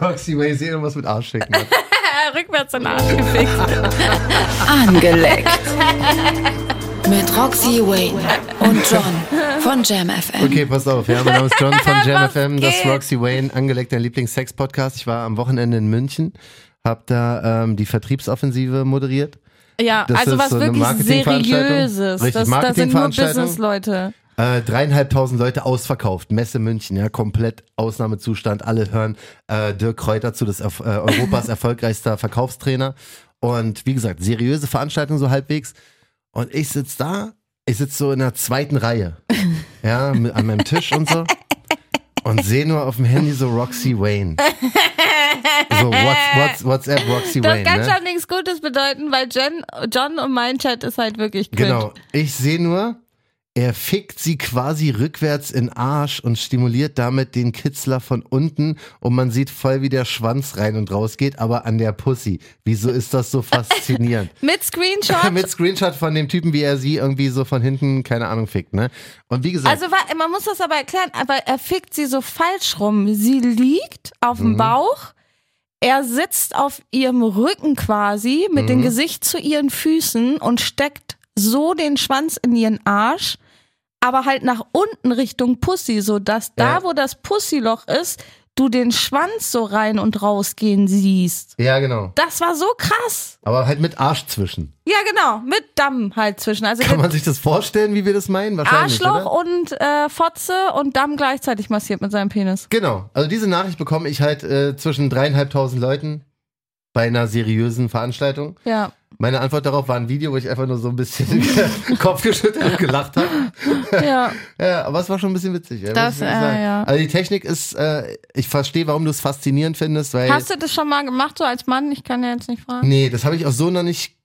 Roxy Way sehen und was mit Arsch hat. Rückwärts in den Arsch gefickt. Angeleckt. Mit Roxy Wayne und John von Jam FM. Okay, pass auf. Ja, mein Name ist John von Jam Was FM. Das ist? Roxy Wayne, angelegt dein Lieblings-Sex-Podcast. Ich war am Wochenende in München, hab da ähm, die Vertriebsoffensive moderiert. Ja, Das also ist was so wirklich. Seriöses. Richtig, Das, das sind nur. Business-Leute. Äh, dreieinhalbtausend Leute ausverkauft. Messe München, ja, komplett Ausnahmezustand. Alle hören äh, Dirk Kräuter zu, das Erf- äh, Europas erfolgreichster Verkaufstrainer. Und wie gesagt, seriöse Veranstaltung so halbwegs. Und ich sitz da, ich sitz so in der zweiten Reihe. Ja, mit, an meinem Tisch und so. Und sehe nur auf dem Handy so Roxy Wayne. So, what's, what's, WhatsApp Roxy Das Wayne. kann ne? schon nichts Gutes bedeuten, weil Jen, John und mein Chat ist halt wirklich cringe. Genau. Ich sehe nur, er fickt sie quasi rückwärts in Arsch und stimuliert damit den Kitzler von unten und man sieht voll, wie der Schwanz rein und raus geht, aber an der Pussy. Wieso ist das so faszinierend? Mit Screenshot. Mit Screenshot von dem Typen, wie er sie irgendwie so von hinten, keine Ahnung, fickt, ne? Und wie gesagt, Also man muss das aber erklären, aber er fickt sie so falsch rum. Sie liegt auf Mhm. dem Bauch, er sitzt auf ihrem Rücken quasi mit Mhm. dem Gesicht zu ihren Füßen und steckt so den Schwanz in ihren Arsch, aber halt nach unten Richtung Pussy, so dass da, Ja. wo das Pussyloch ist, du den Schwanz so rein und rausgehen siehst. ja, genau. Das war so krass. Aber halt mit Arsch zwischen. Ja, genau, mit Damm halt zwischen. Also Kann man sich das vorstellen, wie wir das meinen? Wahrscheinlich, Arschloch oder? und äh, Fotze und Damm gleichzeitig massiert mit seinem Penis. Genau. Also diese Nachricht bekomme ich halt äh, zwischen dreieinhalbtausend Leuten bei einer seriösen Veranstaltung. Ja. Meine Antwort darauf war ein Video, wo ich einfach nur so ein bisschen Kopf geschüttelt und gelacht habe. Ja. Ja, aber es war schon ein bisschen witzig. ja, Das, äh, ja. Also die Technik ist, äh, ich verstehe, warum du es faszinierend findest, weil. Hast du das schon mal gemacht, so als Mann? Ich kann ja jetzt nicht fragen. nee, das habe ich auch so noch nicht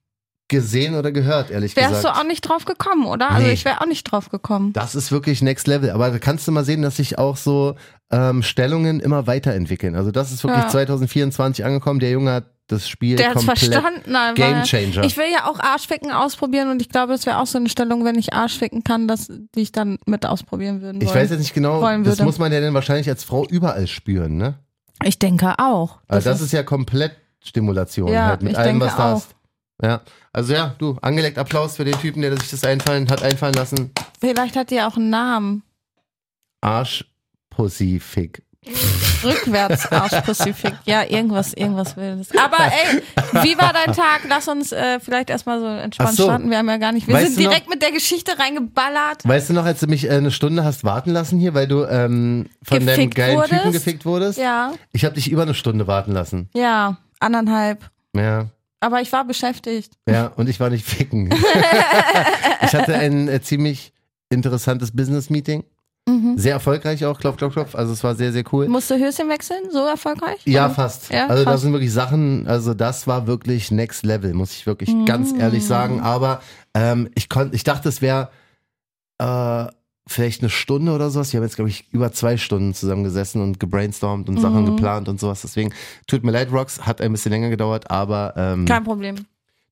gesehen oder gehört, ehrlich Wärst gesagt. du auch nicht drauf gekommen, oder? Also Nee. ich wäre auch nicht drauf gekommen. Das ist wirklich Next Level. Aber da kannst du mal sehen, dass sich auch so ähm, Stellungen immer weiterentwickeln. Also das ist wirklich Ja. 2024 angekommen. Der Junge hat das Spiel Der komplett verstanden. Game Changer. Ich will ja auch Arschficken ausprobieren und ich glaube, das wäre auch so eine Stellung, wenn ich Arschficken kann, dass die ich dann mit ausprobieren würden Ich weiß jetzt nicht genau, das würde. muss man ja dann wahrscheinlich als Frau überall spüren, ne? Ich denke auch. Also das, ist, ja komplett Stimulation Ja, halt mit allem, was du auch. hast. Ja, also ja, du, angelegt Applaus für den Typen, der sich das einfallen hat einfallen lassen. Vielleicht hat die auch einen Namen. Arsch, Pussy, Fick. Rückwärts Arschpussifik. Ja, irgendwas, irgendwas wildes. Aber ey, wie war dein Tag? Lass uns äh, vielleicht erstmal so entspannt so. starten. Wir haben ja gar nicht. Wir Weißt sind du noch- direkt mit der Geschichte reingeballert. Weißt du noch, als du mich äh, eine Stunde hast warten lassen hier, weil du ähm, von deinem Gefickt geilen Typen wurdest? gefickt wurdest? Ja, Ich habe dich über eine Stunde warten lassen. ja, anderthalb. Ja, Aber ich war beschäftigt. ja, und ich war nicht ficken. ich hatte ein äh, ziemlich interessantes Business-Meeting. Mhm. Sehr erfolgreich auch, klopf, klopf, klopf. Also es war sehr, sehr cool. Musst du Höschen wechseln? So erfolgreich? Ja, fast. Ja, also da fast. sind wirklich Sachen, also das war wirklich Next Level, muss ich wirklich ganz Mm. ehrlich sagen. Aber ähm, ich konnte, ich dachte, es wäre äh, vielleicht eine Stunde oder sowas. Wir haben jetzt, glaube ich, über zwei Stunden zusammengesessen und gebrainstormt und Sachen Mhm. geplant und sowas. Deswegen tut mir leid, Rox, hat ein bisschen länger gedauert, aber ähm, Kein Problem.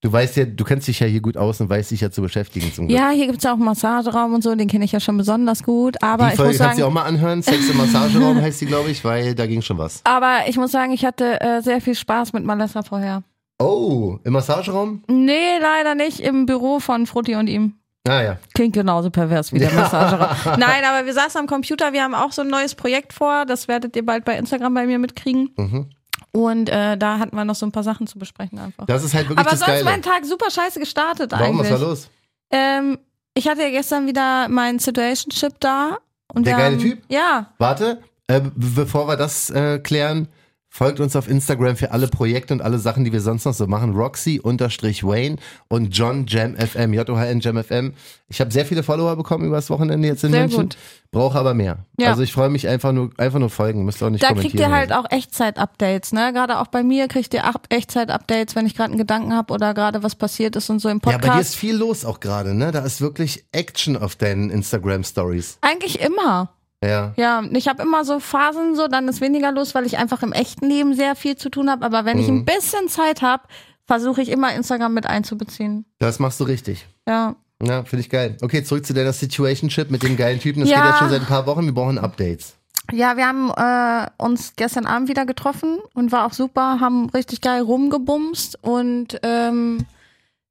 Du weißt ja, du kennst dich ja hier gut aus und weißt dich ja zu beschäftigen zum Glück. Ja, hier gibt's ja auch einen Massageraum und so, den kenne ich ja schon besonders gut. Aber Die ich Folge muss kannst du auch mal anhören. Sex im Massageraum heißt die, glaube ich, weil da ging schon was. aber ich muss sagen, ich hatte äh, sehr viel Spaß mit Malessa vorher. Oh, im Massageraum? Nee, leider nicht im Büro von Frutti und ihm. Ah ja. Klingt genauso pervers wie der Massageraum. Nein, aber wir saßen am Computer, wir haben auch so ein neues Projekt vor, das werdet ihr bald bei Instagram bei mir mitkriegen. Mhm. Und äh, da hatten wir noch so ein paar Sachen zu besprechen einfach. Das ist halt wirklich aber das sonst Geile. mein Tag super scheiße gestartet Warum, was eigentlich. war los? Ähm, ich hatte ja gestern wieder meinen Situationship da. Und Der geile haben, Typ? Ja, Warte, äh, bevor wir das äh, klären, folgt uns auf Instagram für alle Projekte und alle Sachen, die wir sonst noch so machen. Roxy-Wayne und John Jam FM, J-O-H-N Jam FM. Ich habe sehr viele Follower bekommen über das Wochenende jetzt in Sehr München. gut. Brauche aber mehr. Ja. Also ich freue mich einfach nur, einfach nur folgen. Müsst ihr auch nicht da kommentieren. kriegt ihr halt oder auch Echtzeit-Updates, ne? Gerade auch bei mir kriegt ihr Echtzeit-Updates, wenn ich gerade einen Gedanken habe oder gerade was passiert ist und so im so. Ja, bei dir ist Podcast. viel los auch gerade, ne? Da ist wirklich Action auf deinen Instagram-Stories. Eigentlich immer. Ja. Ja, ich habe immer so Phasen, so dann ist weniger los, weil ich einfach im echten Leben sehr viel zu tun habe. Aber wenn ich Mhm. ein bisschen Zeit habe, versuche ich immer Instagram mit einzubeziehen. Das machst du richtig. Ja. Ja, finde ich geil. Okay, zurück zu deiner Situationship mit dem geilen Typen. Das Ja. geht jetzt schon seit ein paar Wochen. Wir brauchen Updates. Ja, wir haben äh, uns gestern Abend wieder getroffen und war auch super, haben richtig geil rumgebumst und ähm,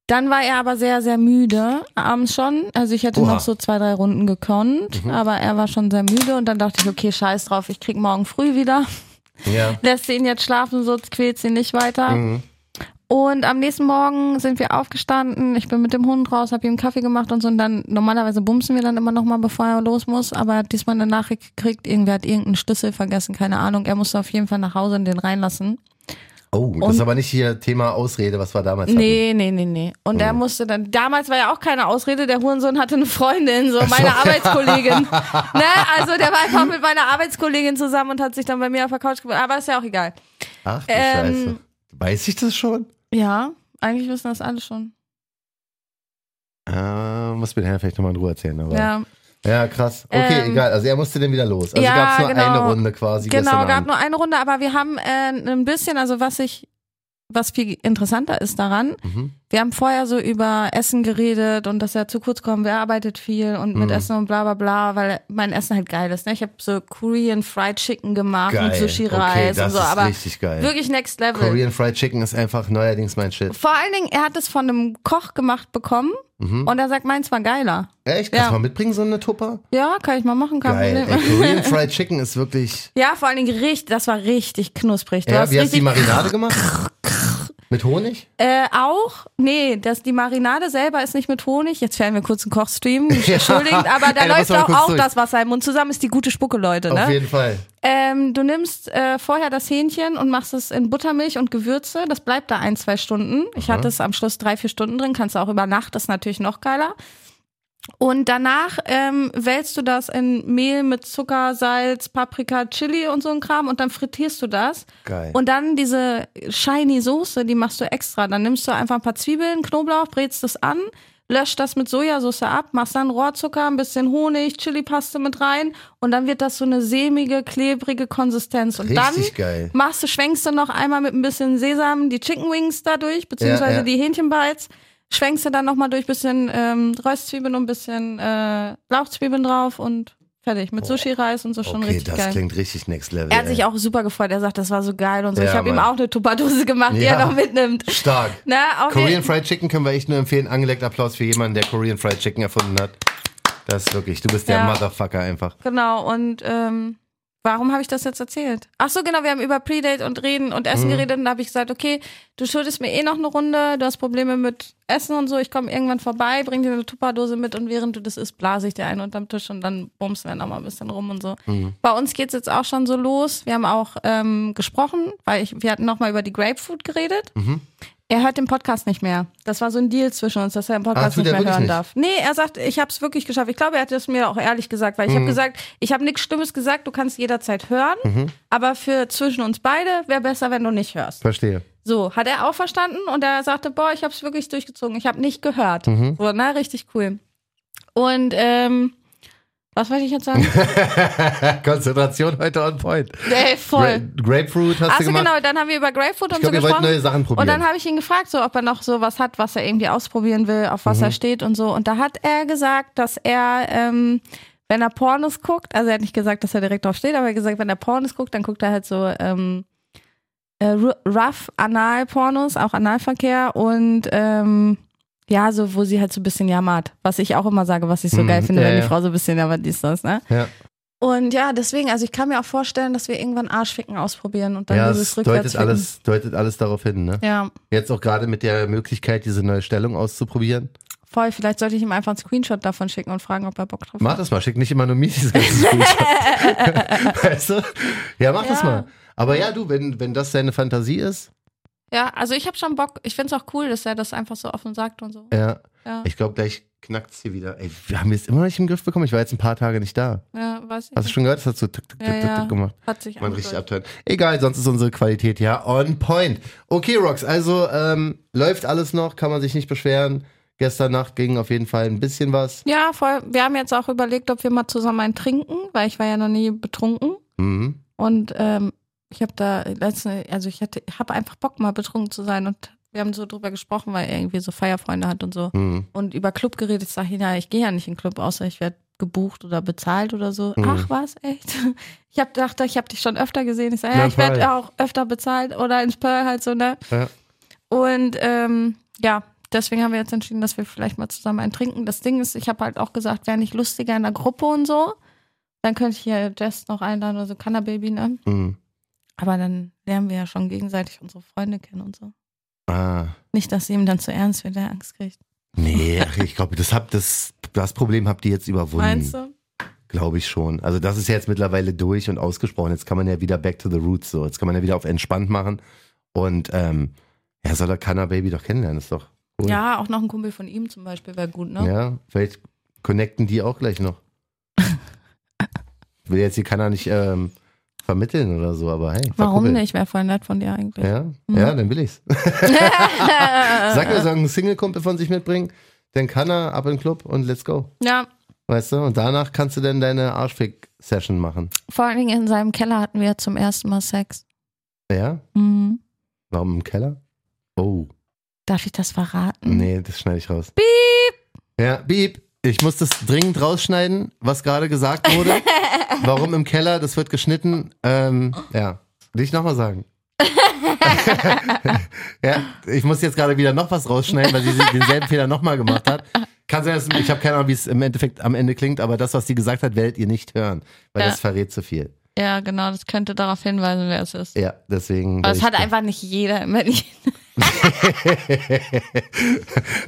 dann war er aber sehr, sehr müde abends schon. Also ich hätte Oha. noch so zwei, drei Runden gekonnt, aber er war schon sehr müde und dann dachte ich, okay, scheiß drauf, ich krieg morgen früh wieder. Ja. Lässt ihn jetzt schlafen, so quält sie nicht weiter. Und am nächsten Morgen sind wir aufgestanden. Ich bin mit dem Hund raus, habe ihm Kaffee gemacht und so. Und dann normalerweise bumsen wir dann immer noch mal, bevor er los muss. Aber er hat diesmal eine Nachricht gekriegt, irgendwer hat irgendeinen Schlüssel vergessen, keine Ahnung. Er musste auf jeden Fall nach Hause und den reinlassen. Oh, das Und- ist aber nicht hier Thema Ausrede, was wir damals hatten. Nee, nee, nee, nee. Und er musste dann, damals war ja auch keine Ausrede, der Hurensohn hatte eine Freundin, so meine Arbeitskollegin. ne? Also der war einfach mit meiner Arbeitskollegin zusammen und hat sich dann bei mir auf der Couch gebracht. Aber ist ja auch egal. Ach du Ähm, Scheiße. Weiß ich das schon? Ja, eigentlich wissen das alle schon. Äh, muss mir der Herr vielleicht nochmal in Ruhe erzählen. Aber. Ja. Ja, krass. Okay, Ähm, egal. Also er musste dann wieder los. Also ja, gab es nur genau. eine Runde quasi genau, gab nur eine Runde, aber wir haben äh, ein bisschen, also was ich, was viel interessanter ist daran, Mhm. Wir haben vorher so über Essen geredet und dass er zu kurz kommt, wer arbeitet viel und mit Mhm. Essen und bla bla bla, weil mein Essen halt geil ist. Ne? Ich habe so Korean Fried Chicken gemacht Geil. mit Sushi okay, und so, ist aber richtig geil. wirklich next level. Korean Fried Chicken ist einfach neuerdings mein Shit. Vor allen Dingen, er hat es von einem Koch gemacht bekommen Mhm. und er sagt, meins war geiler. Echt? Kannst Ja. du mal mitbringen, so eine Tupper? Ja, kann ich mal machen, kein Geil. Ey, Korean Fried Chicken ist wirklich. Ja, vor allen Dingen richtig, das war richtig knusprig. Du Ja, hast wie hast du die Marinade gemacht? Mit Honig? Äh, auch, nee, das, die Marinade selber ist nicht mit Honig. Jetzt fällen wir kurz einen Kochstream. Entschuldigt, aber da Ey, läuft auch, auch durch. das Wasser im Mund. Zusammen ist die gute Spucke, Leute. Auf Ne? jeden Fall. Ähm, du nimmst äh, vorher das Hähnchen und machst es in Buttermilch und Gewürze. Das bleibt da ein, zwei Stunden. Ich hatte es am Schluss drei, vier Stunden drin. Kannst du auch über Nacht, das ist natürlich noch geiler. Und danach ähm, wälzt du das in Mehl mit Zucker, Salz, Paprika, Chili und so ein Kram und dann frittierst du das. Geil. Und dann diese shiny Soße, die machst du extra. Dann nimmst du einfach ein paar Zwiebeln, Knoblauch, brätst das an, löscht das mit Sojasauce ab, machst dann Rohrzucker, ein bisschen Honig, Chilipaste mit rein und dann wird das so eine sämige, klebrige Konsistenz. Und Richtig dann geil. machst du, schwenkst du noch einmal mit ein bisschen Sesam die Chicken Wings da durch, beziehungsweise Ja, ja. die Hähnchenbites. Schwenkst du dann nochmal durch bisschen ähm, Röstzwiebeln und ein bisschen äh, Lauchzwiebeln drauf und fertig. Mit Sushi-Reis und so schon Okay, richtig das geil. klingt richtig next level. Er hat ey. sich auch super gefreut. Er sagt, das war so geil und so. Ja, ich habe ihm auch eine Tupperdose gemacht, die Ja. er noch mitnimmt. Stark. Na, auf Korean Fried Chicken können wir echt nur empfehlen. Angelegt Applaus für jemanden, der Korean Fried Chicken erfunden hat. Das ist wirklich, du bist der Ja. Motherfucker einfach. Genau, und ähm, warum habe ich das jetzt erzählt? Ach so, genau, wir haben über Predate und Reden und Mhm. Essen geredet und da habe ich gesagt, okay, du schuldest mir eh noch eine Runde, du hast Probleme mit Essen und so, ich komme irgendwann vorbei, bring dir eine Tupperdose mit und während du das isst, blase ich dir einen unterm Tisch und dann bumsen wir nochmal ein bisschen rum und so. Mhm. Bei uns geht's jetzt auch schon so los. Wir haben auch ähm, gesprochen, weil ich, wir hatten nochmal über die Grapefruit geredet. Mhm. Er hört den Podcast nicht mehr. Das war so ein Deal zwischen uns, dass er den Ah, Podcast tut nicht mehr hören nicht? darf. Nee, er sagt, ich habe es wirklich geschafft. Ich glaube, er hat es mir auch ehrlich gesagt, weil ich Mhm. habe gesagt, ich habe nichts Schlimmes gesagt, du kannst jederzeit hören, Mhm. aber für zwischen uns beide wäre besser, wenn du nicht hörst. Verstehe. So, hat er auch verstanden und er sagte, boah, ich habe es wirklich durchgezogen, ich habe nicht gehört. Mhm. So, na, richtig cool. Und ähm, was wollte ich jetzt sagen? Konzentration heute on point. Ey, voll. Gra Grapefruit hast du Achso, gemacht. genau, dann haben wir über Grapefruit und ich glaube, so gesprochen. neue Sachen probieren. Und dann habe ich ihn gefragt, so ob er noch so was hat, was er irgendwie ausprobieren will, auf was er Mhm. steht und so. Und da hat er gesagt, dass er, ähm, wenn er Pornos guckt, also er hat nicht gesagt, dass er direkt drauf steht, aber er hat gesagt, wenn er Pornos guckt, dann guckt er halt so ähm, äh, rough Anal-Pornos, auch Analverkehr und ähm, ja, so wo sie halt so ein bisschen jammert, was ich auch immer sage, was ich so Mhm, geil finde, ja, wenn die ja. Frau so ein bisschen jammert, dies, das, ne? ja, Und ja, deswegen, also ich kann mir auch vorstellen, dass wir irgendwann Arschficken ausprobieren und dann ja dieses es deutet alles, deutet alles darauf hin. Ne? Ja, Jetzt auch gerade mit der Möglichkeit, diese neue Stellung auszuprobieren. voll. Vielleicht sollte ich ihm einfach einen Screenshot davon schicken und fragen, ob er Bock drauf Mach hat. das mal, schick nicht immer nur mir dieses ganze Screenshot. weißt du? Ja, mach das Ja. mal. Aber ja, du, wenn, wenn das deine Fantasie ist, Ja, also ich habe schon Bock. Ich find's auch cool, dass er das einfach so offen sagt und so. ja, Ja, ich glaube, gleich knackt's hier wieder. Ey, wir haben jetzt immer noch nicht im Griff bekommen. Ich war jetzt ein paar Tage nicht da. ja weiß ich. Hast du schon gehört? Das hat so tick, tick, ja, tick, tick, ja. tick gemacht. Hat sich Man richtig abtören. Egal, sonst ist unsere Qualität ja on point. Okay, Rox, also ähm, läuft alles noch, kann man sich nicht beschweren. Gestern Nacht ging auf jeden Fall ein bisschen was. Ja, voll. Wir haben jetzt auch überlegt, ob wir mal zusammen einen trinken, weil ich war ja noch nie betrunken. Mhm. Und ähm, ich habe da letzte, also ich hatte, habe einfach Bock mal betrunken zu sein und wir haben so drüber gesprochen, weil er irgendwie so Feierfreunde hat und so. Mhm. Und über Club geredet, ich, ja, ich gehe ja nicht in den Club, außer ich werde gebucht oder bezahlt oder so. Mhm. Ach was, echt? Ich hab dachte, ich habe dich schon öfter gesehen. Ich sage, ja, ich werde auch öfter bezahlt oder ins Pearl halt so, ne? Ja. Und ähm, ja, deswegen haben wir jetzt entschieden, dass wir vielleicht mal zusammen einen trinken. Das Ding ist, ich habe halt auch gesagt, wäre nicht lustiger in der Gruppe und so. Dann könnte ich hier Jess noch einladen oder so, Canna-Baby, ne? Mhm. Aber dann lernen wir ja schon gegenseitig unsere Freunde kennen und so. Ah. Nicht, dass sie ihm dann zu ernst wird, der Angst kriegt. Nee, ach, ich glaube, das, hab, das, das Problem habt ihr jetzt überwunden. Meinst du? Glaube ich schon. Also das ist ja jetzt mittlerweile durch und ausgesprochen. Jetzt kann man ja wieder back to the roots so. Jetzt kann man ja wieder auf entspannt machen. Und ähm, ja, soll er Kanna Baby doch kennenlernen, ist doch cool. Ja, auch noch ein Kumpel von ihm zum Beispiel wäre gut, ne? Ja, vielleicht connecten die auch gleich noch. Ich will jetzt die Kanna nicht ähm, vermitteln oder so, aber hey. Warum verkuppeln. nicht? Wäre voll nett von dir eigentlich. Ja, Mhm. ja, dann will ich's. Sag mir, soll einen Single-Kumpel von sich mitbringen, dann kann er ab in den Club und let's go. ja, Weißt du? Und danach kannst du dann deine Arschfick-Session machen. vor allen Dingen in seinem Keller hatten wir zum ersten Mal Sex. Ja? Mhm. Warum im Keller? Oh, Darf ich das verraten? nee, das schneide ich raus. Beep! Ja, beep. Ich muss das dringend rausschneiden, was gerade gesagt wurde. Warum im Keller? Das wird geschnitten. Ähm, ja. Will ich nochmal sagen. ja, ich muss jetzt gerade wieder noch was rausschneiden, weil sie denselben Fehler nochmal gemacht hat. Kann sein, dass, ich habe keine Ahnung, wie es im Endeffekt am Ende klingt, aber das, was sie gesagt hat, werdet ihr nicht hören, weil Ja. das verrät zu viel. Ja, genau, das könnte darauf hinweisen, wer es ist. Ja, deswegen. Aber es hat einfach nicht jeder in Berlin.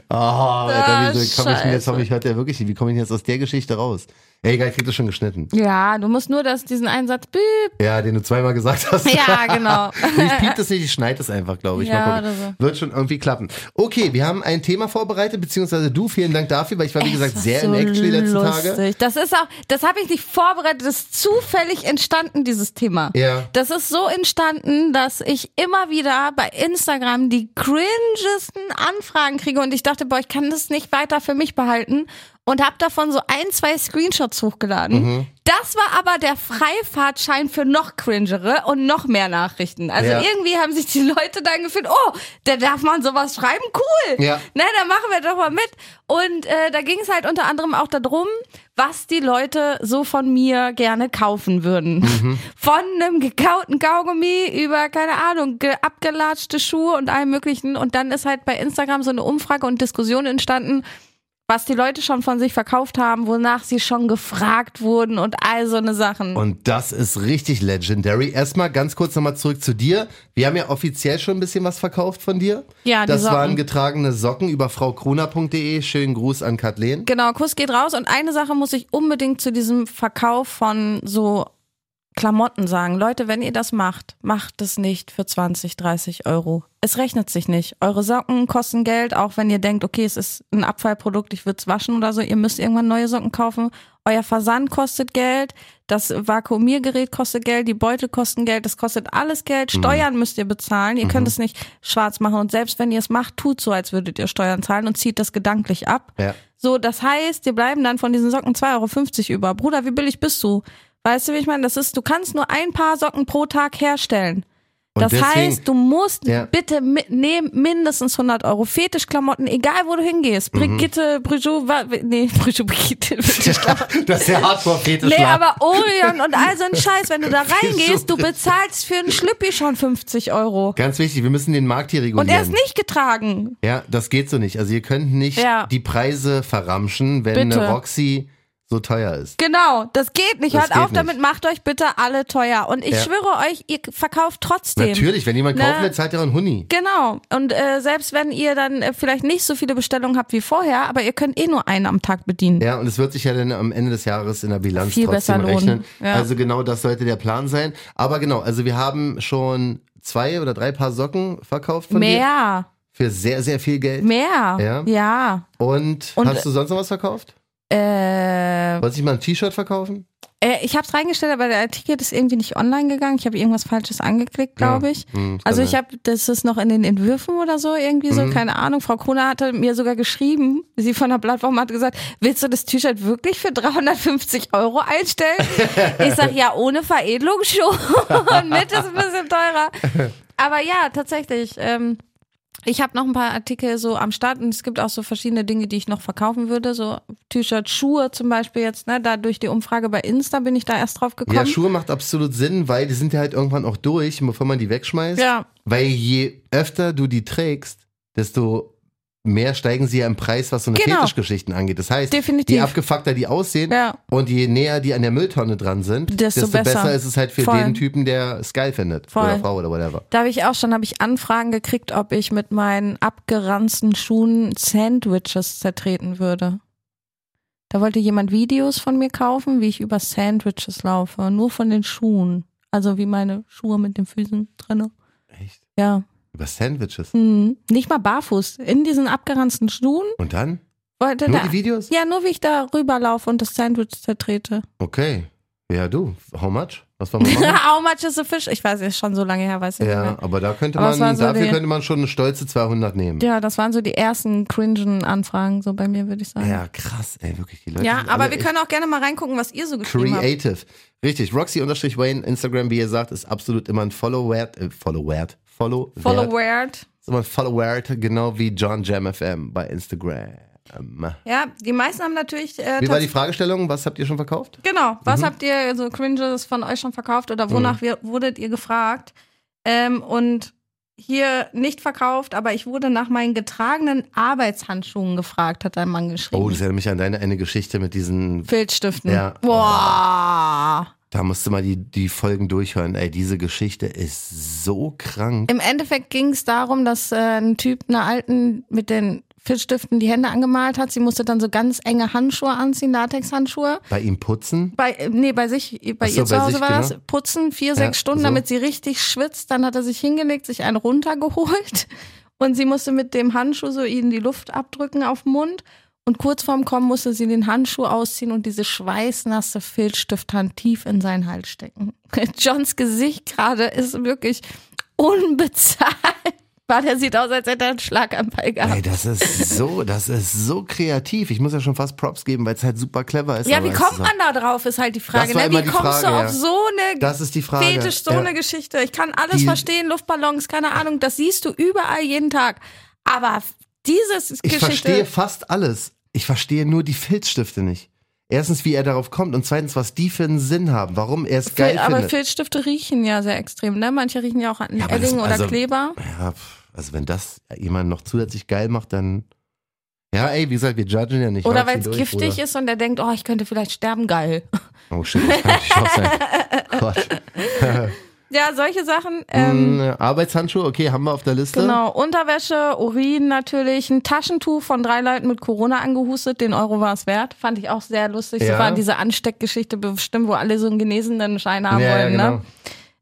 Oh, Alter, wie so, komm ich denn jetzt, hoffe ich, hört der wirklich, wie komme ich jetzt aus der Geschichte raus? Ja, egal, ich krieg das schon geschnitten. Ja, du musst nur das, diesen Einsatz, Büb. Ja, den du zweimal gesagt hast. Ja, genau. Ich piep das nicht, ich schneide das einfach, glaube ich. Ja, oder so. Wird schon irgendwie klappen. Okay, wir haben ein Thema vorbereitet, beziehungsweise du, vielen Dank dafür, weil ich war, wie gesagt, sehr so in Action die letzten Tage. lustig. Das ist auch, das habe ich nicht vorbereitet, das ist zufällig entstanden, dieses Thema. Ja. Das ist so entstanden, dass ich immer wieder bei Instagram die cringesten Anfragen kriege. Und ich dachte, boah, ich kann das nicht weiter für mich behalten und habe davon so ein, zwei Screenshots hochgeladen. Mhm. Das war aber der Freifahrtschein für noch cringere und noch mehr Nachrichten. Also Ja. irgendwie haben sich die Leute dann gefühlt, oh, da darf man sowas schreiben, cool. Ja. Ne, dann machen wir doch mal mit. Und äh, da ging es halt unter anderem auch darum, was die Leute so von mir gerne kaufen würden. Mhm. Von einem gekauten Kaugummi über, keine Ahnung, ge abgelatschte Schuhe und allem möglichen. Und dann ist halt bei Instagram so eine Umfrage und Diskussion entstanden, was die Leute schon von sich verkauft haben, wonach sie schon gefragt wurden und all so eine Sachen. Und das ist richtig legendary. Erstmal ganz kurz nochmal zurück zu dir. Wir haben ja offiziell schon ein bisschen was verkauft von dir. Ja, die Das Socken. waren getragene Socken über fraukrona.de. Schönen Gruß an Kathleen. Genau, Kuss geht raus. Und eine Sache muss ich unbedingt zu diesem Verkauf von so Klamotten sagen. Leute, wenn ihr das macht, macht es nicht für 20, 30 Euro. Es rechnet sich nicht. Eure Socken kosten Geld, auch wenn ihr denkt, okay, es ist ein Abfallprodukt, ich würde es waschen oder so. Ihr müsst irgendwann neue Socken kaufen. Euer Versand kostet Geld, das Vakuumiergerät kostet Geld, die Beutel kosten Geld, das kostet alles Geld. Steuern müsst ihr bezahlen. Ihr könnt es nicht schwarz machen. Und selbst wenn ihr es macht, tut so, als würdet ihr Steuern zahlen und zieht das gedanklich ab. Ja. So, das heißt, dir bleiben dann von diesen Socken 2,50 Euro über. Bruder, wie billig bist du? Weißt du, wie ich meine? Das ist, du kannst nur ein paar Socken pro Tag herstellen. Und Das deswegen- heißt, du musst Ja. bitte mitnehmen mindestens 100 Euro. Fetischklamotten, egal wo du hingehst. Mhm. Brigitte, Brigitte, wa- nee, Brigitte, Brigitte. Fetischklamotten. Das ist der Hardcore-Fetisch. Nee, aber Orion und all so ein Scheiß, wenn du da reingehst, du bezahlst für einen Schlüppi schon 50 Euro. Ganz wichtig, wir müssen den Markt hier regulieren. Und er ist nicht getragen. Ja, das geht so nicht. Also ihr könnt nicht Ja. die Preise verramschen, wenn Bitte. eine Roxy so teuer ist. Genau, das geht nicht. Das Hört geht auf nicht. damit, macht euch bitte alle teuer. Und ich Ja. schwöre euch, ihr verkauft trotzdem. Natürlich, wenn jemand Ne? kaufen will, zahlt auch einen Huni. Genau. Und äh, selbst wenn ihr dann äh, vielleicht nicht so viele Bestellungen habt wie vorher, aber ihr könnt eh nur einen am Tag bedienen. Ja, und es wird sich ja dann am Ende des Jahres in der Bilanz Viel trotzdem besser lohnen. rechnen. Ja. Also genau das sollte der Plan sein. Aber genau, also wir haben schon zwei oder drei Paar Socken verkauft von dir. Mehr, Für sehr, sehr viel Geld. mehr. Ja? ja. Und, Und- hast du sonst noch was verkauft? Äh, Wolltest du mal ein T-Shirt verkaufen? äh, ich habe es reingestellt, aber der Ticket ist irgendwie nicht online gegangen. Ich habe irgendwas Falsches angeklickt, glaube Ja. ich. Hm, Also ich habe, das ist noch in den Entwürfen oder so irgendwie so, Mhm. keine Ahnung. Frau Krone hatte mir sogar geschrieben, sie von der Plattform hat gesagt, willst du das T-Shirt wirklich für 350 Euro einstellen? ich sag ja, ohne Veredelung schon. Mit ist ein bisschen teurer. Aber ja, tatsächlich. Ähm, Ich habe noch ein paar Artikel so am Start und es gibt auch so verschiedene Dinge, die ich noch verkaufen würde. So T-Shirt, Schuhe zum Beispiel jetzt, ne? Da durch die Umfrage bei Insta bin ich da erst drauf gekommen. Ja, Schuhe macht absolut Sinn, weil die sind ja halt irgendwann auch durch, bevor man die wegschmeißt. Ja. Weil je öfter du die trägst, desto mehr steigen sie ja im Preis, was so eine Genau. Fetischgeschichten angeht. Das heißt, Definitiv. je abgefuckter die aussehen Ja. und je näher die an der Mülltonne dran sind, Desto desto, besser. besser. ist es halt für Voll. den Typen, der es geil findet. Voll. Oder Frau oder whatever. Da habe ich auch schon, habe ich Anfragen gekriegt, ob ich mit meinen abgeranzten Schuhen Sandwiches zertreten würde. Da wollte jemand Videos von mir kaufen, wie ich über Sandwiches laufe, nur von den Schuhen. Also wie meine Schuhe mit den Füßen drinne. Echt? Ja. Über Sandwiches. Hm. Nicht mal barfuß. In diesen abgeranzten Schuhen Und dann? wollte Nur der. die Videos? Ja, nur wie ich da rüberlaufe und das Sandwich zertrete. Okay. Ja, du. How much? Was wir machen? How much is a fish? Ich weiß, ist schon so lange her, weiß ich nicht ja, aber da könnte Aber war man, so dafür die- könnte man schon eine stolze 200 nehmen. Ja, das waren so die ersten cringen Anfragen, so bei mir, würde ich sagen. Ja, krass, ey, wirklich. Die Leute Ja, aber wir können auch gerne mal reingucken, was ihr so geschrieben habt. Creative. Richtig. Roxy-Wayne, Instagram, wie ihr sagt, ist absolut immer ein Follow wert. Äh, Follow wert. Follow, Follow wert. Ist immer Follow wert, genau wie John Jam FM bei Instagram. Ja, die meisten haben natürlich. Äh, Wie war die Fragestellung? Was habt ihr schon verkauft? genau. Was Mhm. habt ihr so Cringes von euch schon verkauft oder wonach wir, wurdet ihr gefragt? Ähm, und hier nicht verkauft, aber ich wurde nach meinen getragenen Arbeitshandschuhen gefragt, hat ein Mann geschrieben. Oh, das erinnert mich an deine eine Geschichte mit diesen. Filzstiften. Ja. Boah. Da musst du mal die, die Folgen durchhören. Ey, diese Geschichte ist so krank. Im Endeffekt ging es darum, dass äh, ein Typ einer Alten mit den Filzstiften die Hände angemalt hat. Sie musste dann so ganz enge Handschuhe anziehen, Latexhandschuhe. Bei ihm putzen? Bei, äh, nee, bei sich, bei so, ihr zu Hause war genau. das. Putzen, vier, Ja, sechs Stunden, so. damit sie richtig schwitzt. Dann hat er sich hingelegt, sich einen runtergeholt. Und sie musste mit dem Handschuh so ihnen die Luft abdrücken auf den Mund. Und kurz vorm Kommen musste sie den Handschuh ausziehen und diese schweißnasse Filzstifthand tief in seinen Hals stecken. Johns Gesicht gerade ist wirklich unbezahlbar. Der sieht aus, als hätte er einen Schlaganfall gehabt. Ey, das ist so, das ist so kreativ. Ich muss ja schon fast Props geben, weil es halt super clever ist. Ja, wie kommt man da drauf, ist halt die Frage. Ne? Wie kommst Frage, du ja. auf so eine Das ist die Frage. Fetisch, so Ja. eine Geschichte. Ich kann alles Die- verstehen, Luftballons, keine Ahnung, das siehst du überall jeden Tag. Aber dieses Ich Geschichte. verstehe fast alles. Ich verstehe nur die Filzstifte nicht. Erstens, wie er darauf kommt und zweitens, was die für einen Sinn haben, warum er es geil aber findet. Filzstifte riechen ja sehr extrem, ne? Manche riechen ja auch an Ja, aber das- Edding oder also- Kleber. ja, also wenn das jemand noch zusätzlich geil macht, dann. Ja, ey, wie gesagt, wir judgen ja nicht. Oder weil es giftig Bruder. ist und er denkt, oh, ich könnte vielleicht sterben, geil. Oh shit, das kann natürlich auch sein. Gott. Ja, solche Sachen. Ähm, Mm, Arbeitshandschuhe, okay, haben wir auf der Liste. Genau, Unterwäsche, Urin natürlich, ein Taschentuch von drei Leuten mit Corona angehustet, den Euro war es wert. Fand ich auch sehr lustig. Ja. So war diese Ansteckgeschichte bestimmt, wo alle so einen genesenen Schein haben ja, ja, wollen. genau. ne?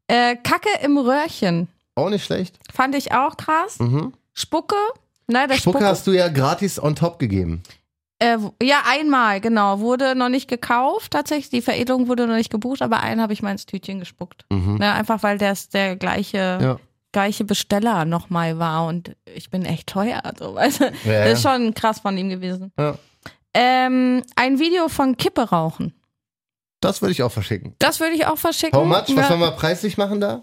äh, Kacke im Röhrchen, Auch nicht schlecht. fand ich auch krass. Mhm. Spucke, ne, der Spucke Spucke. hast du ja gratis on top gegeben. Äh, ja, einmal, genau. Wurde noch nicht gekauft, tatsächlich. Die Veredelung wurde noch nicht gebucht, aber einen habe ich mal ins Tütchen gespuckt. Mhm. Ne, einfach weil der der gleiche, Ja. gleiche Besteller nochmal war und ich bin echt teuer. So, weißt du? Ja, Das ist schon krass von ihm gewesen. Ja. Ähm, ein Video von Kippe rauchen. Das würde ich auch verschicken. Das würde ich auch verschicken. How much? Was Ja. wollen wir preislich machen da?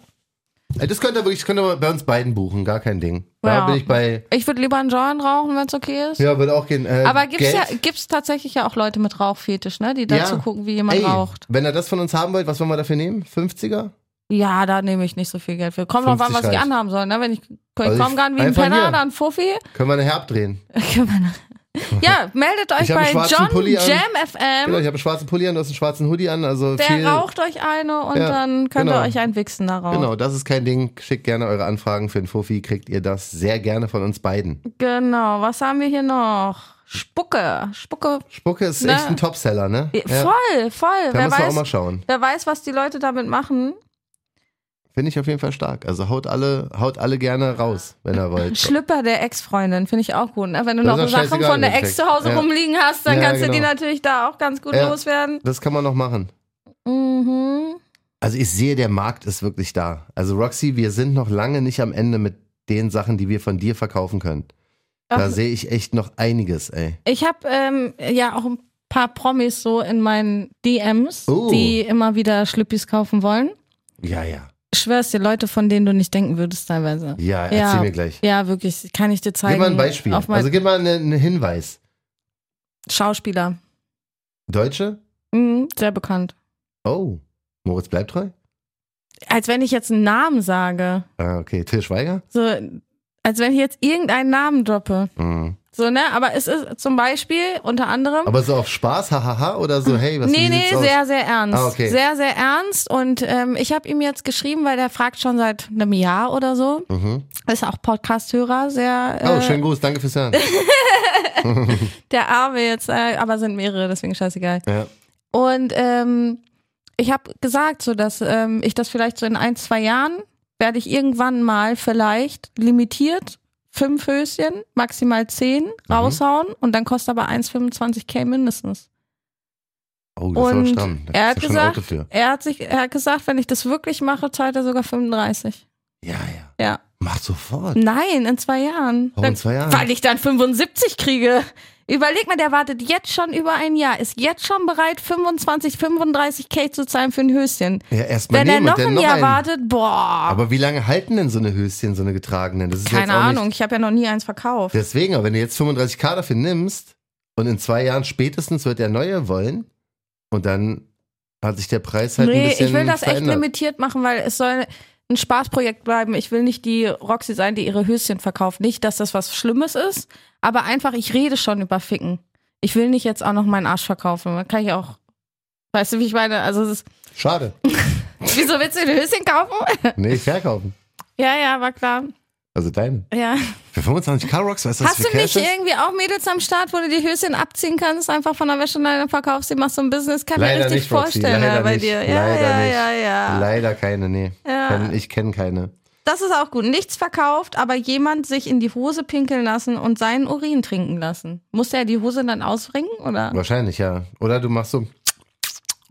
Äh, Das könnte er wirklich, könnte er bei uns beiden buchen, gar kein Ding. Da Ja. bin ich bei, Ich würde lieber einen Joint rauchen, wenn es okay ist. ja, würde auch gehen. Äh, Aber gibt's Geld. ja, gibt's tatsächlich ja auch Leute mit Rauchfetisch, ne? Die dazu Ja. gucken, wie jemand Ey, raucht. wenn ihr das von uns haben wollt, was wollen wir dafür nehmen? 50er? Ja, da nehme ich nicht so viel Geld für. Kommt drauf an, 50 was ich reicht. anhaben soll, ne? Wenn ich, ich Also ich- komme gerade wie ein Penner, dann Fuffi. Können wir nachher abdrehen? ja, meldet euch bei John Pulli an. Jam Genau, FM. ich habe einen schwarzen Pulli an, du hast einen schwarzen Hoodie an, also Der viel. raucht euch eine und Ja, dann könnt genau. ihr euch ein Wichsen darauf. Genau, das ist kein Ding. Schickt gerne eure Anfragen für den Fuffi, kriegt ihr das sehr gerne von uns beiden. Genau, was haben wir hier noch? Spucke. Spucke. Spucke ist Na. echt ein Topseller, ne? Voll, voll. Da Wer müssen wir auch mal weiß, schauen. wer weiß, was die Leute damit machen. Finde ich auf jeden Fall stark. Also haut alle, haut alle gerne raus, wenn ihr wollt. Schlüpper der Ex-Freundin, finde ich auch gut. Ne? Wenn du Das noch Sachen von der Ex zu. Hause Ja. rumliegen hast, dann Ja, kannst du die genau. natürlich da auch ganz gut Ja. loswerden. Das kann man noch machen. Mhm. Also ich sehe, der Markt ist wirklich da. Also Roxy, wir sind noch lange nicht am Ende mit den Sachen, die wir von dir verkaufen können. Da sehe ich echt noch einiges, ey. Ich habe ähm, ja auch ein paar Promis so in meinen DMs, Oh. die immer wieder Schlüppis kaufen wollen. Ja, ja. Schwör's dir, Leute, von denen du nicht denken würdest teilweise. Ja, erzähl Ja. mir gleich. Ja, wirklich, kann ich dir zeigen. Gib mal ein Beispiel. Also gib mal einen, einen Hinweis. Schauspieler. Deutsche? Mhm, sehr bekannt. Oh, Moritz bleibt treu? Als wenn ich jetzt einen Namen sage. Ah, okay. Till Schweiger? So, als wenn ich jetzt irgendeinen Namen droppe. Mhm. So, ne? Aber es ist zum Beispiel unter anderem. Aber so auf Spaß, hahaha, oder so, hey, was nee, wie nee, sieht's aus? sehr, sehr ernst. Ah, okay. Sehr, sehr ernst. Und ähm, ich habe ihm jetzt geschrieben, weil der fragt schon seit einem Jahr oder so. Mhm. Ist auch Podcast-Hörer, sehr. Oh, äh, schönen Gruß, danke fürs Hören. Der Arme jetzt, äh, aber sind mehrere, deswegen scheißegal. ja. Und ähm, ich habe gesagt, so dass ähm, ich das vielleicht so in ein, zwei Jahren werde ich irgendwann mal vielleicht limitiert fünf Höschen, maximal zehn Mhm. raushauen und dann kostet aber 1,25k mindestens. Oh, das ist aber Und stramm. Da er hat gesagt, er hat sich, er hat gesagt, wenn ich das wirklich mache, zahlt er sogar 35. Ja, ja. Ja. Mach sofort. Nein, in zwei Jahren. Warum in zwei Jahren? Weil ich dann 75 kriege. Überleg mal, der wartet jetzt schon über ein Jahr, ist jetzt schon bereit, 25, 35k zu zahlen für ein Höschen. Ja, erstmal Wenn er noch ein noch Jahr einen. wartet, boah. Aber wie lange halten denn so eine Höschen, so eine getragenen? Das ist Keine Ahnung, ich habe ja noch nie eins verkauft. deswegen, aber wenn du jetzt 35k dafür nimmst und in zwei Jahren spätestens wird der neue wollen und dann hat sich der Preis halt ein nee, bisschen ich will das echt verändert. limitiert machen, weil es soll ein Spaßprojekt bleiben. Ich will nicht die Roxy sein, die ihre Höschen verkauft. Nicht, dass das was Schlimmes ist, aber einfach, ich rede schon über Ficken. Ich will nicht jetzt auch noch meinen Arsch verkaufen. Man kann ich auch. Weißt du, wie ich meine? Also, es ist, Schade. wieso willst du ein Höschen kaufen? Nee, verkaufen. ja, ja, war klar. Also deine. Ja. Für 25k Rocks, weißt du, was Hast du nicht irgendwie auch Mädels am Start, wo du die Höschen abziehen kannst, einfach von der Wäscheleine verkaufst, die machst so ein Business? Kann Leider mir richtig nicht, vorstellen leider bei nicht, dir. Ja, leider ja, nicht. ja, ja. Leider keine, nee. Ja. Ich kenne keine. Das ist auch gut. Nichts verkauft, aber jemand sich in die Hose pinkeln lassen und seinen Urin trinken lassen. Muss er die Hose dann ausringen oder Wahrscheinlich, ja. Oder du machst so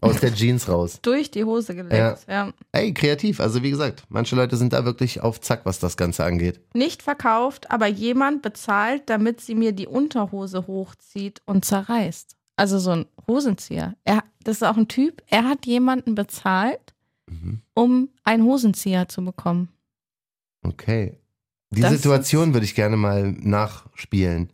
aus der Jeans raus. durch die Hose geleckt? Ja. Ey, kreativ. Also wie gesagt, manche Leute sind da wirklich auf Zack, was das Ganze angeht. Nicht verkauft, aber jemand bezahlt, damit sie mir die Unterhose hochzieht und zerreißt. Also so ein Hosenzieher. Er, das ist auch ein Typ. Er hat jemanden bezahlt, Mhm. um einen Hosenzieher zu bekommen. Okay. Die Das Situation würde ich gerne mal nachspielen.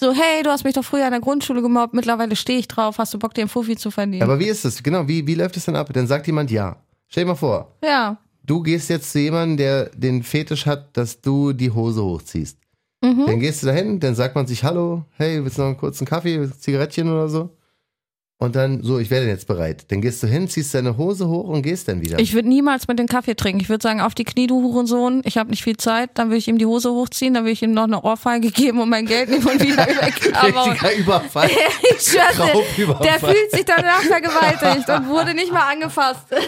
So, hey, du hast mich doch früher in der Grundschule gemobbt, mittlerweile stehe ich drauf, hast du Bock, dir einen Fuffi zu verdienen? Aber wie ist das? Genau, wie, wie läuft es denn ab? Dann sagt jemand ja. Stell dir mal vor, ja. du gehst jetzt zu jemandem, der den Fetisch hat, dass du die Hose hochziehst. Mhm. Dann gehst du dahin, dann sagt man sich Hallo, hey, willst du noch einen kurzen Kaffee, Zigarettchen oder so? Und dann, so, ich werde jetzt bereit. Dann gehst du hin, ziehst deine Hose hoch und gehst dann wieder. Ich würde niemals mit dem Kaffee trinken. Ich würde sagen, auf die Knie, du Hurensohn. Ich habe nicht viel Zeit. Dann würde ich ihm die Hose hochziehen, dann würde ich ihm noch eine Ohrfeige geben und mein Geld nehmen und wieder weg. Aber Richtiger Überfall. ich Raubüberfall. der fühlt sich danach vergewaltigt und wurde nicht mal angefasst. weißt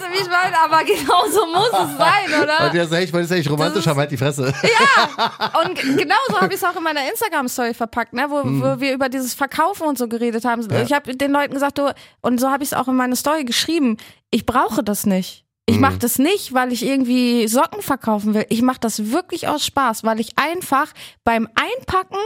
du, wie ich meine? Aber genau so muss es sein, oder? Und der sagt, ich wollte es eigentlich romantisch haben, halt die Fresse. Und g- genauso habe ich es auch in meiner Instagram-Story verpackt, ne, wo, wo wir über dieses Verkaufen und so geredet haben. Ja. Ich habe den Leuten gesagt, du, und so habe ich es auch in meine Story geschrieben, ich brauche das nicht. Ich mache das nicht, weil ich irgendwie Socken verkaufen will. Ich mache das wirklich aus Spaß, weil ich einfach beim Einpacken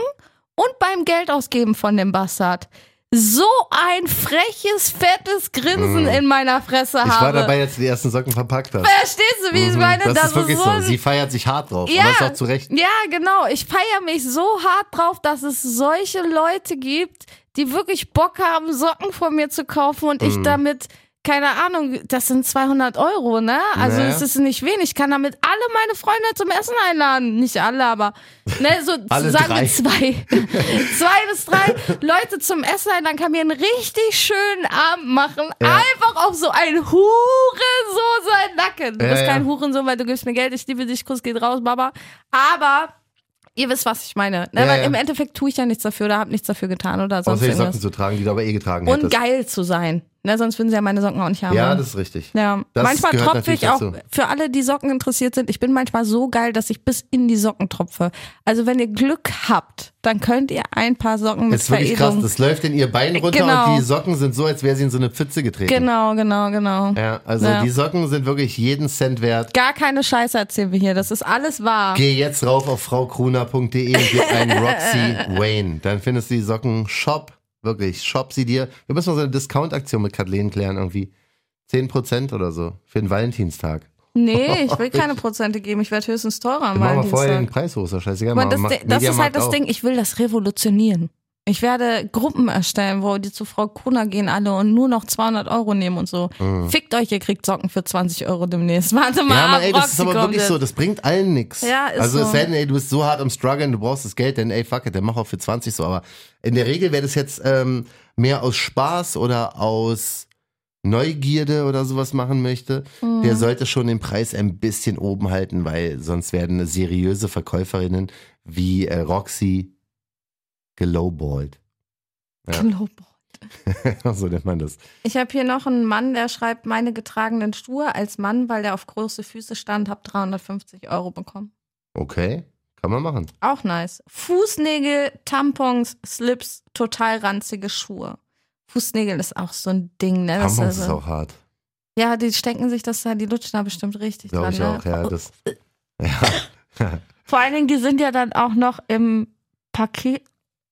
und beim Geld ausgeben von dem Bastard so ein freches, fettes Grinsen in meiner Fresse Hm. Ich habe. war dabei, als du die ersten Socken verpackt hast. Verstehst du, wie ich meine? Mhm. das, ist wirklich so so. Sie feiert sich hart drauf. Ja. Ist auch zu Recht. Ja, genau. Ich feiere mich so hart drauf, dass es solche Leute gibt, die wirklich Bock haben, Socken von mir zu kaufen und Mhm. ich damit, keine Ahnung, das sind 200 Euro, ne? Also Naja. es ist nicht wenig. Ich kann damit alle meine Freunde zum Essen einladen. Nicht alle, aber ne, so sagen drei. wir zwei. zwei bis drei Leute zum Essen einladen, kann mir einen richtig schönen Abend machen. Ja. Einfach auf so ein Hurensohn sein Nacken. Du Ja, bist ja. kein Hurensohn, weil du gibst mir Geld. Ich liebe dich, Kuss geht raus, Baba. Aber ihr wisst, was ich meine. Ne? Ja, weil ja. im Endeffekt tue ich ja nichts dafür oder habe nichts dafür getan oder sonst Außer die Socken zu tragen, die du aber eh getragen Und hättest. geil zu sein. Ne? Sonst würden sie ja meine Socken auch nicht haben. Ja, das ist richtig. ja. das manchmal tropfe ich auch, dazu. für alle, die Socken interessiert sind, ich bin manchmal so geil, dass ich bis in die Socken tropfe. Also wenn ihr Glück habt, dann könnt ihr ein paar Socken mit Das ist wirklich krass. Veredelung. Das läuft in ihr Bein runter Genau. und die Socken sind so, als wäre sie in so eine Pfütze getreten. Genau, genau, genau. Ja, also Ja. die Socken sind wirklich jeden Cent wert. Gar keine Scheiße erzählen wir hier. Das ist alles wahr. Geh jetzt rauf auf fraukruner.de und gib einen Roxy Wayne. Dann findest du die Socken Shop. Wirklich, shop sie dir. Wir müssen mal so eine Discount-Aktion mit Kathleen klären irgendwie. 10% oder so für den Valentinstag. Nee, ich will keine Prozente geben. Ich werde höchstens teurer am Dann machen wir vorher den Valentinstag. Preis hoch, scheißegal. Aber das, das ist halt das auch. Ding, ich will das revolutionieren. Ich werde Gruppen erstellen, wo die zu Frau Kuna gehen alle und nur noch 200 Euro nehmen und so. Fickt euch, ihr kriegt Socken für 20 Euro demnächst. Warte mal Mhm. Ja, Mann, ey, das Roxy ist aber wirklich jetzt. so, das bringt allen nix. Ja, ist Also es so. sei denn, ey, du bist so hart am struggeln, du brauchst das Geld, dann ey, fuck it, dann mach auch für 20 so. Aber in der Regel wäre das jetzt ähm, mehr aus Spaß oder aus Neugierde oder sowas machen möchte, Mhm. der sollte schon den Preis ein bisschen oben halten, weil sonst werden seriöse Verkäuferinnen wie äh, Roxy gelowballt. Ja. Global. so nennt man das. Ich habe hier noch einen Mann, der schreibt, meine getragenen Schuhe als Mann, weil der auf große Füße stand, hab 350 Euro bekommen. Okay, kann man machen. Auch nice. Fußnägel, Tampons, Slips, total ranzige Schuhe. Fußnägel ist auch so ein Ding, ne? Das Tampons ist ist also- auch hart. Ja, die stecken sich das da, die lutschen da bestimmt richtig Glaube dran. ich ne? auch, ja. Das, Vor allen Dingen, die sind ja dann auch noch im Paket.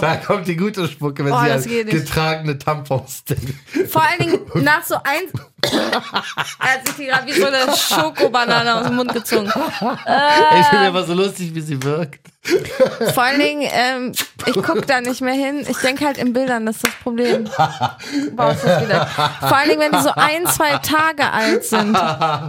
Da kommt die gute Spucke, wenn Oh, sie nicht. getragene Tampons denkt. Vor allen Dingen nach so eins. Er hat sich die gerade wie so eine Schokobanane aus dem Mund gezogen. Ich finde aber so lustig, wie sie wirkt. Vor allen Dingen, ähm, ich gucke da nicht mehr hin. Ich denke halt in Bildern, das ist das Problem. Brauchst das wieder. Vor allen Dingen, wenn die so ein, zwei Tage alt sind.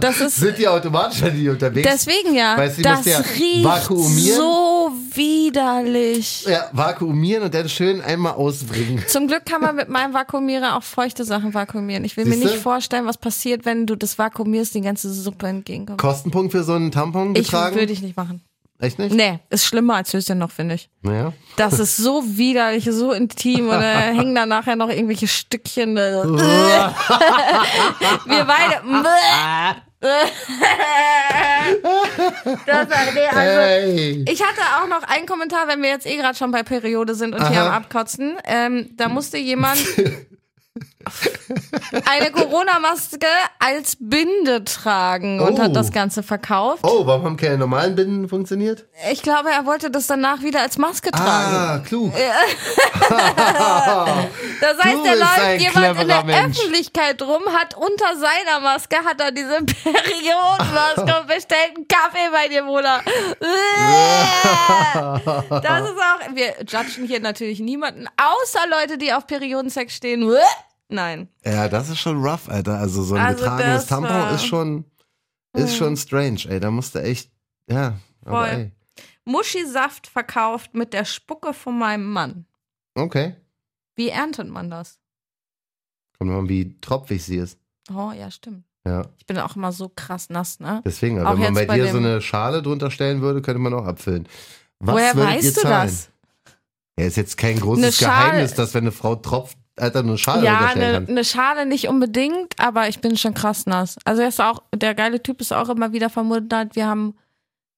Das ist Sind die automatisch an die unterwegs? deswegen ja. Weißt das ja riecht vakuumieren. so widerlich. ja, vakuumieren und dann schön einmal ausbringen. Zum Glück kann man mit meinem Vakuumierer auch feuchte Sachen vakuumieren. Ich will mir Siehste? nicht vorstellen, was passiert, wenn du das vakuumierst, die ganze Suppe entgegenkommt. Kostenpunkt für so einen Tampon Ich getragen? würde ich nicht machen. Echt nicht? Nee, ist schlimmer als Höschen noch, finde ich. Naja. Das ist so widerlich, so intim und da hängen da nachher noch irgendwelche Stückchen. äh, Wir beide. Das, nee, also, Hey. ich hatte auch noch einen Kommentar, wenn wir jetzt eh gerade schon bei Periode sind und hier Aha. am Abkotzen. Ähm, da musste jemand eine Corona-Maske als Binde tragen und Oh. hat das Ganze verkauft. Oh, warum haben keine normalen Binden funktioniert? Ich glaube, er wollte das danach wieder als Maske tragen. Ah, klug. Das heißt, Du er ein läuft jemand in der Mensch. Öffentlichkeit rum, hat unter seiner Maske hat er diese Periodenmaske und bestellt einen Kaffee bei dir, Bruder. Das ist auch, wir judgen hier natürlich niemanden, außer Leute, die auf Periodensex stehen. Nein. Ja, das ist schon rough, Alter. Also so ein Also getragenes Tampon war- ist schon, ist schon strange, ey. Da musst du echt, ja. Aber Voll. ey. Muschisaft verkauft mit der Spucke von meinem Mann. Okay. Wie erntet man das? Kommt mal, wie tropfig sie ist. Oh, ja, stimmt. Ja, Ich bin auch immer so krass nass, ne? deswegen. Also wenn man bei bei dir so eine Schale drunter stellen würde, könnte man auch abfüllen. Was Woher weißt du das? Ja, ist jetzt kein großes Geheimnis, dass wenn eine Frau tropft, Alter, eine Schale Ja, eine kann. ne Schale nicht unbedingt, aber ich bin schon krass nass. Also er ist auch, der geile Typ ist auch immer wieder vermutet, wir haben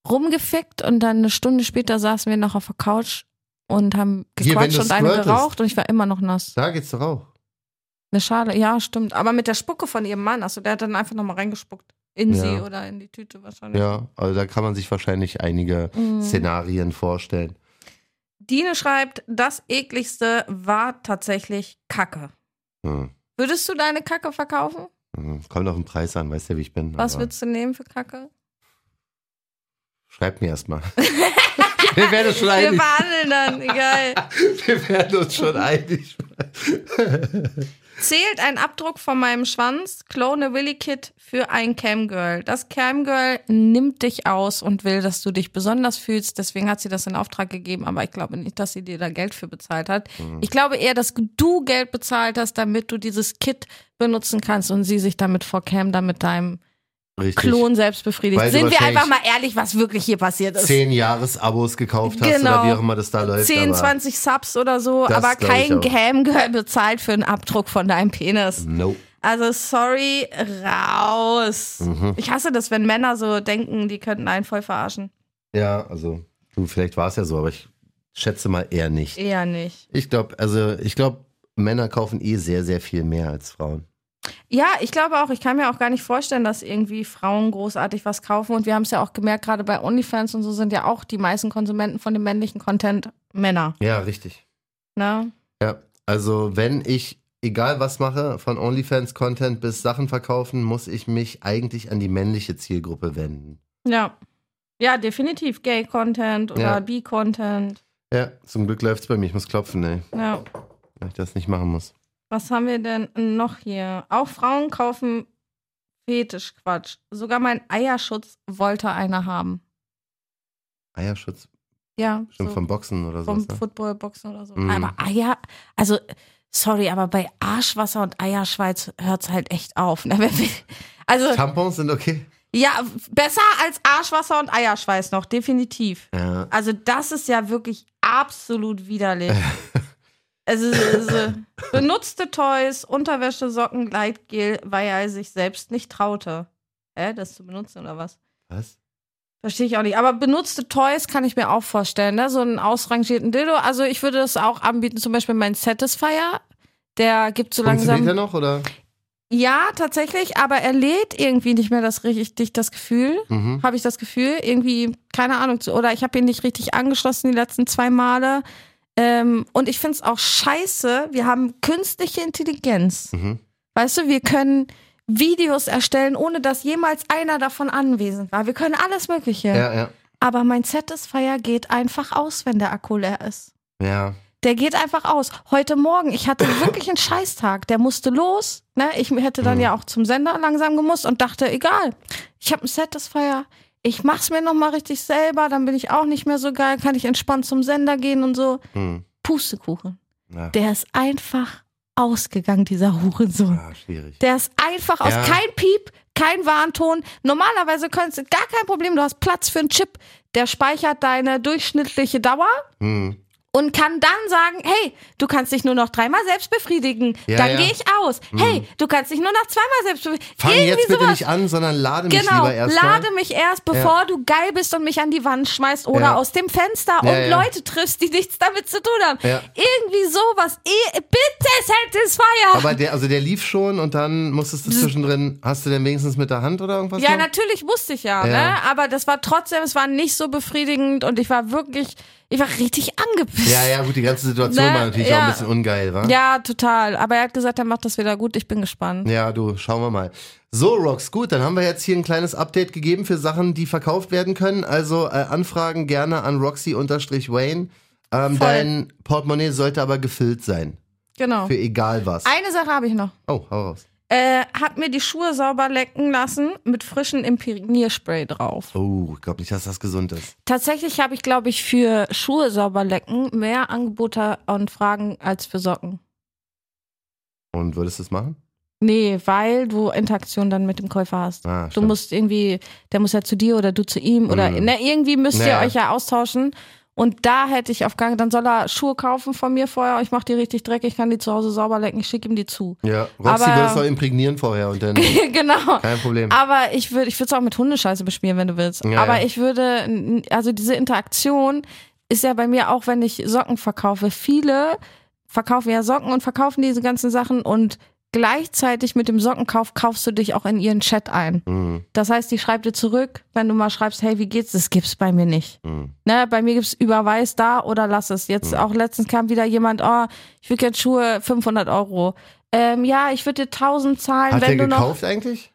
rumgefickt und dann eine Stunde später saßen wir noch auf der Couch und haben Hier, gequatscht du und eine squirtest. geraucht und ich war immer noch nass. Da geht's doch auch. Eine Schale, ja, stimmt. Aber mit der Spucke von ihrem Mann, also der hat dann einfach nochmal reingespuckt. In Ja. sie oder in die Tüte wahrscheinlich. Ja, also da kann man sich wahrscheinlich einige Mhm. Szenarien vorstellen. Dine schreibt, das ekligste war tatsächlich Kacke. Hm. Würdest du deine Kacke verkaufen? Hm. Kommt auf den Preis an, weißt ja, wie ich bin. Was würdest du nehmen für Kacke? Schreib mir erstmal. Wir werden uns schon Wir einig. verhandeln dann, egal. Wir werden uns schon einig. Zählt ein Abdruck von meinem Schwanz, Clone Willy Kit für ein Camgirl. Das Camgirl nimmt dich aus und will, dass du dich besonders fühlst. Deswegen hat sie das in Auftrag gegeben, aber ich glaube nicht, dass sie dir da Geld für bezahlt hat. Mhm. Ich glaube eher, dass du Geld bezahlt hast, damit du dieses Kit benutzen kannst und sie sich damit vor Cam dann mit deinem Richtig. Klon selbst befriedigt. Weil Sind wir einfach mal ehrlich, was wirklich hier passiert ist. Zehn Jahres-Abos gekauft hast Genau. oder wie auch immer das da läuft. 10, aber 20 Subs oder so, aber kein auch. Camgirl bezahlt für einen Abdruck von deinem Penis. Nope. Also sorry, raus. Mhm. Ich hasse das, wenn Männer so denken, die könnten einen voll verarschen. Ja, also, du, vielleicht war es ja so, aber ich schätze mal eher nicht. Eher nicht. Ich glaube, also, ich glaube, Männer kaufen eh sehr, sehr viel mehr als Frauen. Ja, ich glaube auch, ich kann mir auch gar nicht vorstellen, dass irgendwie Frauen großartig was kaufen. Und wir haben es ja auch gemerkt, gerade bei OnlyFans und so sind ja auch die meisten Konsumenten von dem männlichen Content Männer. Ja, richtig. Ne? Ja, Also wenn ich, egal was mache, von OnlyFans-Content bis Sachen verkaufen, muss ich mich eigentlich an die männliche Zielgruppe wenden. Ja. Ja, definitiv. Gay-Content oder Ja. B-Content. Ja, zum Glück läuft's bei mir. Ich muss klopfen, ey, Ja. weil ich das nicht machen muss. Was haben wir denn noch hier? Auch Frauen kaufen Fetischquatsch. Sogar mein Eierschutz wollte einer haben. Eierschutz, Ja. bestimmt so vom Boxen oder vom so. Ne? Footballboxen oder so. Mhm. Aber Eier, also sorry, aber bei Arschwasser und Eierschweiß hört's halt echt auf. Ne? Also Tampons sind okay. ja, besser als Arschwasser und Eierschweiß noch, definitiv. Ja. Also das ist ja wirklich absolut widerlich. Also, also benutzte Toys, Unterwäsche, Socken, Gleitgel, weil er sich selbst nicht traute. Hä, das zu benutzen oder was? Was? Verstehe ich auch nicht. Aber benutzte Toys kann ich mir auch vorstellen, ne? So einen ausrangierten Dildo. Also ich würde das auch anbieten, zum Beispiel mein Satisfier. Der gibt so langsam. der noch oder? Ja, tatsächlich, aber er lädt irgendwie nicht mehr das richtig, das Gefühl. Mhm. Habe ich das Gefühl. Irgendwie, keine Ahnung, oder ich habe ihn nicht richtig angeschlossen die letzten zwei Male. Ähm, und ich finde es auch scheiße. Wir haben künstliche Intelligenz. Mhm. Weißt du, wir können Videos erstellen, ohne dass jemals einer davon anwesend war. Wir können alles Mögliche. Ja, ja. Aber mein Satisfier geht einfach aus, wenn der Akku leer ist. Ja. Der geht einfach aus. Heute Morgen, ich hatte wirklich einen Scheißtag. Der musste los. Ne? Ich hätte dann Mhm. ja auch zum Sender langsam gemusst und dachte, egal, ich habe einen Satisfier. Ich mach's mir nochmal richtig selber, dann bin ich auch nicht mehr so geil, kann ich entspannt zum Sender gehen und so. Hm. Pustekuchen. ja. Der ist einfach ausgegangen, dieser Hurensohn. Ah, schwierig. Der ist einfach aus. Ja. Kein Piep, kein Warnton. Normalerweise könntest du gar kein Problem. Du hast Platz für einen Chip. Der speichert deine durchschnittliche Dauer Hm. Und kann dann sagen, hey, du kannst dich nur noch dreimal selbst befriedigen. Ja, dann ja. gehe ich aus. Hey, du kannst dich nur noch zweimal selbst befriedigen. Fang Irgendwie jetzt bitte sowas. nicht an, sondern lade mich Genau, lieber erst lade mal. mich erst, bevor du geil bist und mich an die Wand schmeißt oder Ja. aus dem Fenster Ja, und ja. Leute triffst, die nichts damit zu tun haben. Ja. Irgendwie sowas. Eh, Bitte Satisfier. Aber der, also der lief schon und dann musstest du zwischendrin, hast du denn wenigstens mit der Hand oder irgendwas? Ja, noch? natürlich wusste ich ja, Ja. ne? Aber das war trotzdem, es war nicht so befriedigend und ich war wirklich, ich war richtig angepisst. Ja, ja, gut, die ganze Situation Ne, war natürlich ja. auch ein bisschen ungeil, wa? Ja, total. Aber er hat gesagt, er macht das wieder gut. Ich bin gespannt. Ja, du, schauen wir mal. So, Rox, gut, dann haben wir jetzt hier ein kleines Update gegeben für Sachen, die verkauft werden können. Also äh, Anfragen gerne an Roxy-Wayne. Ähm, dein Portemonnaie sollte aber gefüllt sein. Genau. Für egal was. Eine Sache habe ich noch. Oh, hau raus. Äh, hat mir die Schuhe sauber lecken lassen mit frischem Imprägnierspray drauf. Oh, ich glaube nicht, dass das gesund ist. Tatsächlich habe ich, glaube ich, für Schuhe sauber lecken mehr Angebote und Fragen als für Socken. Und würdest du es machen? Nee, weil du Interaktion dann mit dem Käufer hast. Ah, Du musst irgendwie, der muss ja zu dir oder du zu ihm oder Mhm. ne, irgendwie müsst ihr Naja. euch ja austauschen. Und da hätte ich auf Gang, dann soll er Schuhe kaufen von mir vorher. Ich mache die richtig dreckig, kann die zu Hause sauber lecken, ich schicke ihm die zu. Ja, Roxy Aber- es doch imprägnieren vorher und dann genau. kein Problem. Aber ich würde ich würde es auch mit Hundescheiße beschmieren, wenn du willst. Ja, Aber ja. ich würde, also diese Interaktion ist ja bei mir auch, wenn ich Socken verkaufe. Viele verkaufen ja Socken und verkaufen diese ganzen Sachen und gleichzeitig mit dem Sockenkauf kaufst du dich auch in ihren Chat ein. Mhm. Das heißt, die schreibt dir zurück, wenn du mal schreibst, hey, wie geht's? Das gibt's bei mir nicht. Mhm. Ne, bei mir gibt's überweis da oder lass es. Jetzt auch letztens kam wieder jemand, oh, ich will jetzt Schuhe 500 Euro. Ähm, ja, ich würde dir 1000 zahlen, Hat wenn der du noch gekauft eigentlich?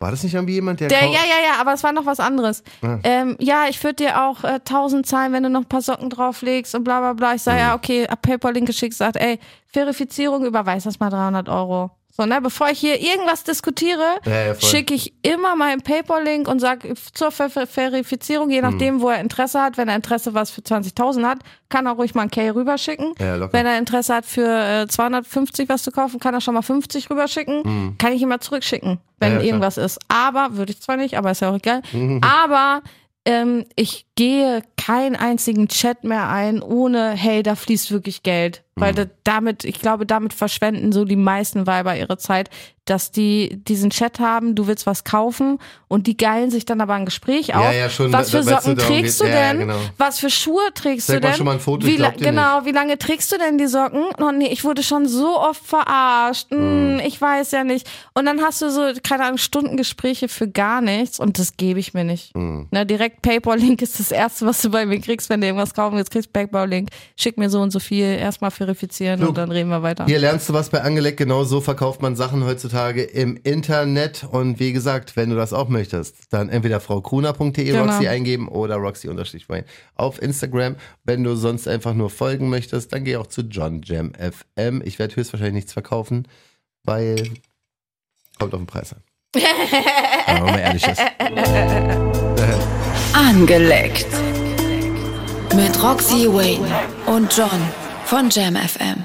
War das nicht irgendwie jemand, der, der, ja, ja, ja, aber es war noch was anderes. Ja. Ähm, ja, ich würde dir auch äh, 1000 zahlen, wenn du noch ein paar Socken drauflegst und bla bla bla. Ich sage, Mhm. ja, okay, hab PayPal-Link geschickt, sagt, ey, Verifizierung, überweis das mal 300 Euro. So, ne, bevor ich hier irgendwas diskutiere, Ja, ja, schicke ich immer meinen PayPal-Link und sage zur Ver Ver Verifizierung, je nachdem, wo er Interesse hat. Wenn er Interesse was für 20.000 hat, kann er ruhig mal ein K rüberschicken. Ja. Wenn er Interesse hat für äh, 250 was zu kaufen, kann er schon mal 50 rüberschicken. Kann ich ihm mal zurückschicken, wenn irgendwas ist. Aber, würde ich zwar nicht, aber ist ja auch egal. Mhm. Aber ähm, ich gehe keinen einzigen Chat mehr ein, ohne, hey, da fließt wirklich Geld. Weil Mhm. da, damit, ich glaube, damit verschwenden so die meisten Weiber ihre Zeit, dass die diesen Chat haben, du willst was kaufen und die geilen sich dann aber ein Gespräch auf. ja, schon, was für Socken so darum trägst geht. du Ja, ja, denn? genau. Was für Schuhe trägst Zeig du mal denn? schon mal ein Foto, wie, genau, wie lange trägst du denn die Socken? Oh nee, ich wurde schon so oft verarscht. Hm, Mhm. Ich weiß ja nicht. Und dann hast du so, keine Ahnung, Stundengespräche für gar nichts und das gebe ich mir nicht. Mhm. Ne, direkt PayPal-Link ist das erste, was du bei bei mir kriegst, wenn du irgendwas kaufen willst, kriegst Backbau-Link, schick mir so und so viel, erstmal verifizieren Luke, und dann reden wir weiter. Hier lernst du was bei Angelegt. Genau so verkauft man Sachen heutzutage im Internet. Und wie gesagt, wenn du das auch möchtest, dann entweder fraukruner.de Genau. Roxy eingeben oder Roxy-Wayne auf Instagram. Wenn du sonst einfach nur folgen möchtest, dann geh auch zu John Jam FM. Ich werde höchstwahrscheinlich nichts verkaufen, weil kommt auf den Preis an. Wenn man mal ehrlich ist. Angeleckt. Mit Roxy Wayne und John von Jam FM.